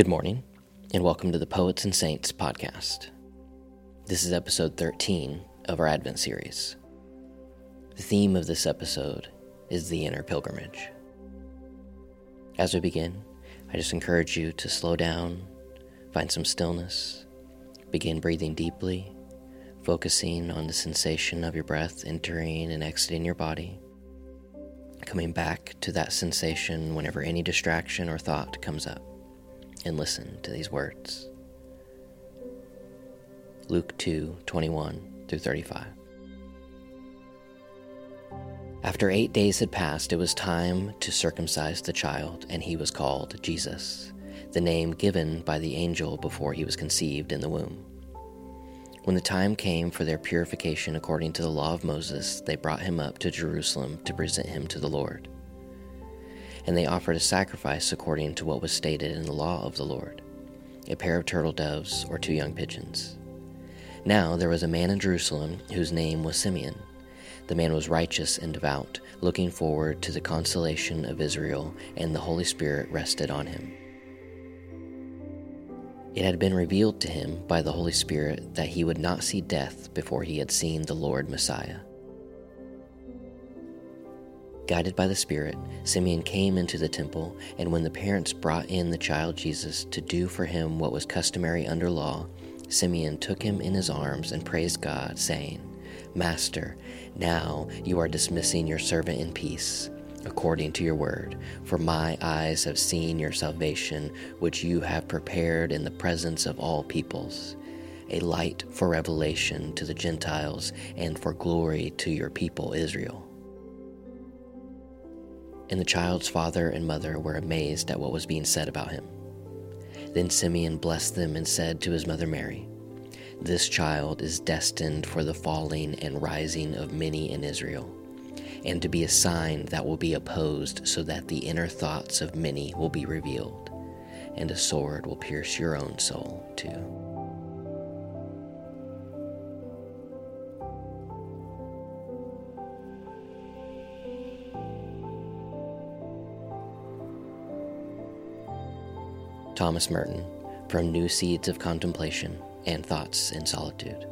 Good morning, and welcome to the Poets and Saints podcast. This is episode 13 of our Advent series. The theme of this episode is the inner pilgrimage. As we begin, I just encourage you to slow down, find some stillness, begin breathing deeply, focusing on the sensation of your breath entering and exiting your body, coming back to that sensation whenever any distraction or thought comes up and listen to these words. Luke 2 21 through 35. After eight days had passed, it was time to circumcise the child, and he was called Jesus, the name given by the angel before he was conceived in the womb. When the time came for their purification according to the law of Moses, they brought him up to Jerusalem to present him to the Lord and they offered a sacrifice according to what was stated in the law of the Lord a pair of turtle doves or two young pigeons. Now there was a man in Jerusalem whose name was Simeon. The man was righteous and devout, looking forward to the consolation of Israel, and the Holy Spirit rested on him. It had been revealed to him by the Holy Spirit that he would not see death before he had seen the Lord Messiah. Guided by the Spirit, Simeon came into the temple, and when the parents brought in the child Jesus to do for him what was customary under law, Simeon took him in his arms and praised God, saying, Master, now you are dismissing your servant in peace, according to your word, for my eyes have seen your salvation, which you have prepared in the presence of all peoples, a light for revelation to the Gentiles and for glory to your people Israel. And the child's father and mother were amazed at what was being said about him. Then Simeon blessed them and said to his mother Mary, This child is destined for the falling and rising of many in Israel, and to be a sign that will be opposed, so that the inner thoughts of many will be revealed, and a sword will pierce your own soul too. Thomas Merton from New Seeds of Contemplation and Thoughts in Solitude.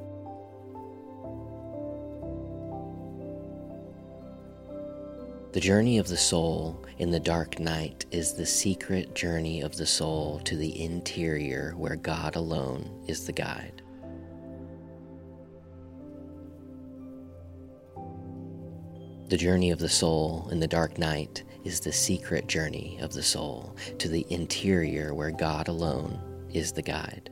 The journey of the soul in the dark night is the secret journey of the soul to the interior where God alone is the guide. The journey of the soul in the dark night is the secret journey of the soul to the interior where God alone is the guide.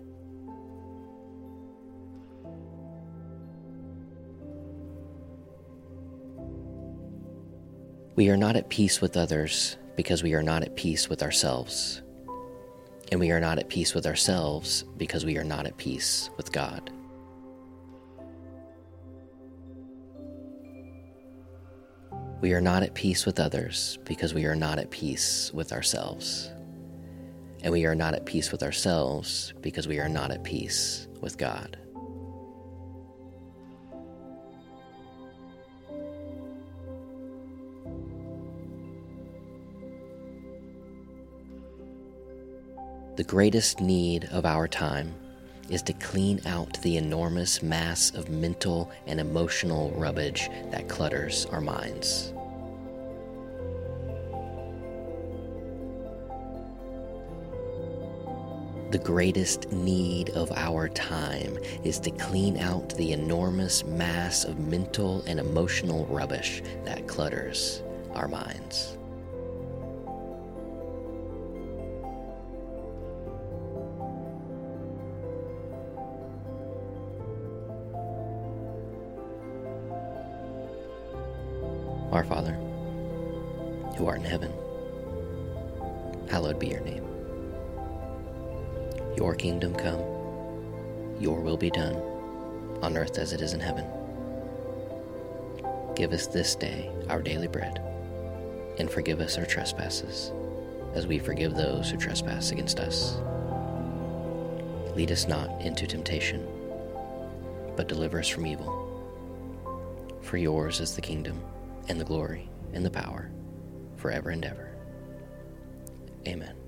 We are not at peace with others because we are not at peace with ourselves. And we are not at peace with ourselves because we are not at peace with God. We are not at peace with others because we are not at peace with ourselves. And we are not at peace with ourselves because we are not at peace with God. The greatest need of our time is to clean out the enormous mass of mental and emotional rubbish that clutters our minds. The greatest need of our time is to clean out the enormous mass of mental and emotional rubbish that clutters our minds. Our Father, who art in heaven, hallowed be your name. Your kingdom come, your will be done, on earth as it is in heaven. Give us this day our daily bread, and forgive us our trespasses, as we forgive those who trespass against us. Lead us not into temptation, but deliver us from evil. For yours is the kingdom and the glory and the power forever and ever. Amen.